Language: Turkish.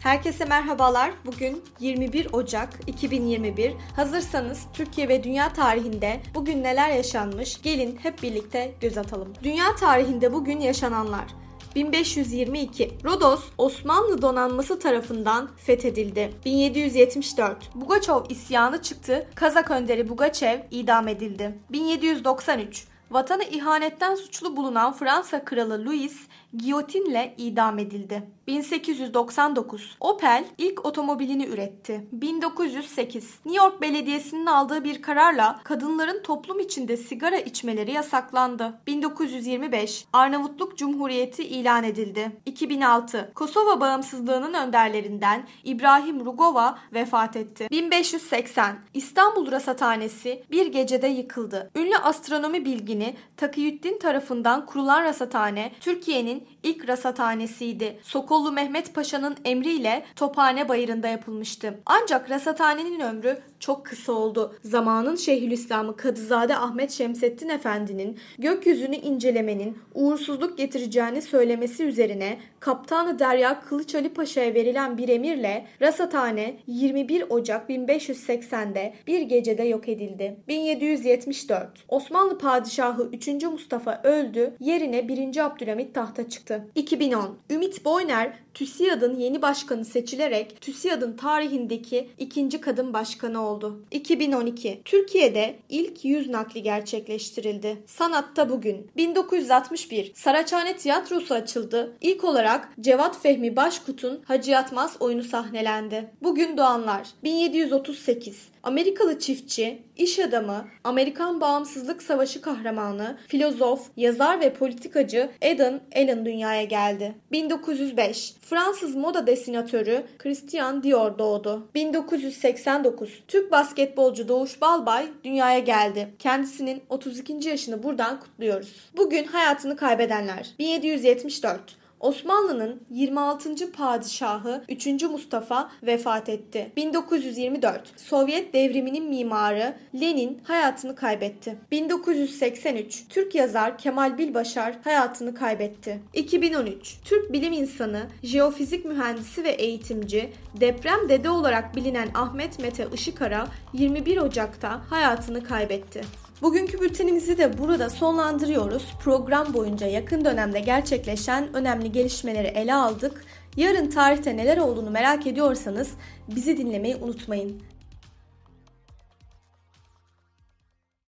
Herkese merhabalar. Bugün 21 Ocak 2021. Hazırsanız Türkiye ve dünya tarihinde bugün neler yaşanmış? Gelin hep birlikte göz atalım. Dünya tarihinde bugün yaşananlar. 1522 Rodos Osmanlı donanması tarafından fethedildi. 1774 Bugaçov isyanı çıktı. Kazak önderi Bugaçev idam edildi. 1793 Vatanı ihanetten suçlu bulunan Fransa kralı Louis giyotinle idam edildi. 1899 Opel ilk otomobilini üretti. 1908 New York Belediyesi'nin aldığı bir kararla kadınların toplum içinde sigara içmeleri yasaklandı. 1925 Arnavutluk Cumhuriyeti ilan edildi. 2006 Kosova bağımsızlığının önderlerinden İbrahim Rugova vefat etti. 1580 İstanbul Rasathanesi bir gecede yıkıldı. Ünlü astronomi bilgini Takiyüddin tarafından kurulan rasathane Türkiye'nin ilk rasathanesiydi. Sokollu Mehmet Paşa'nın emriyle Tophane Bayırı'nda yapılmıştı. Ancak rasathanenin ömrü çok kısa oldu. Zamanın Şeyhülislam'ı Kadızade Ahmet Şemsettin Efendi'nin gökyüzünü incelemenin uğursuzluk getireceğini söylemesi üzerine Kaptanı Derya Kılıç Ali Paşa'ya verilen bir emirle rasathane 21 Ocak 1580'de bir gecede yok edildi. 1774 Osmanlı Padişahı 3. Mustafa öldü, yerine 1. Abdülhamit tahta çıktı. 2010 Ümit Boyner TÜSİAD'ın yeni başkanı seçilerek TÜSİAD'ın tarihindeki ikinci kadın başkanı oldu. 2012 Türkiye'de ilk yüz nakli gerçekleştirildi. Sanatta bugün 1961 Saraçhane Tiyatrosu açıldı. İlk olarak Cevat Fehmi Başkut'un Hacı Yatmaz oyunu sahnelendi. Bugün doğanlar 1738 Amerikalı çiftçi, iş adamı, Amerikan Bağımsızlık Savaşı kahramanı, filozof, yazar ve politikacı Eden Allen dünyaya geldi. 1905 Fransız moda desinatörü Christian Dior doğdu. 1989 Türk basketbolcu Doğuş Balbay dünyaya geldi. Kendisinin 32. yaşını buradan kutluyoruz. Bugün hayatını kaybedenler 1774 Osmanlı'nın 26. padişahı 3. Mustafa vefat etti. 1924 Sovyet devriminin mimarı Lenin hayatını kaybetti. 1983 Türk yazar Kemal Bilbaşar hayatını kaybetti. 2013 Türk bilim insanı, jeofizik mühendisi ve eğitimci, deprem dede olarak bilinen Ahmet Mete Işıkara 21 Ocak'ta hayatını kaybetti. Bugünkü bültenimizi de burada sonlandırıyoruz. Program boyunca yakın dönemde gerçekleşen önemli gelişmeleri ele aldık. Yarın tarihte neler olduğunu merak ediyorsanız bizi dinlemeyi unutmayın.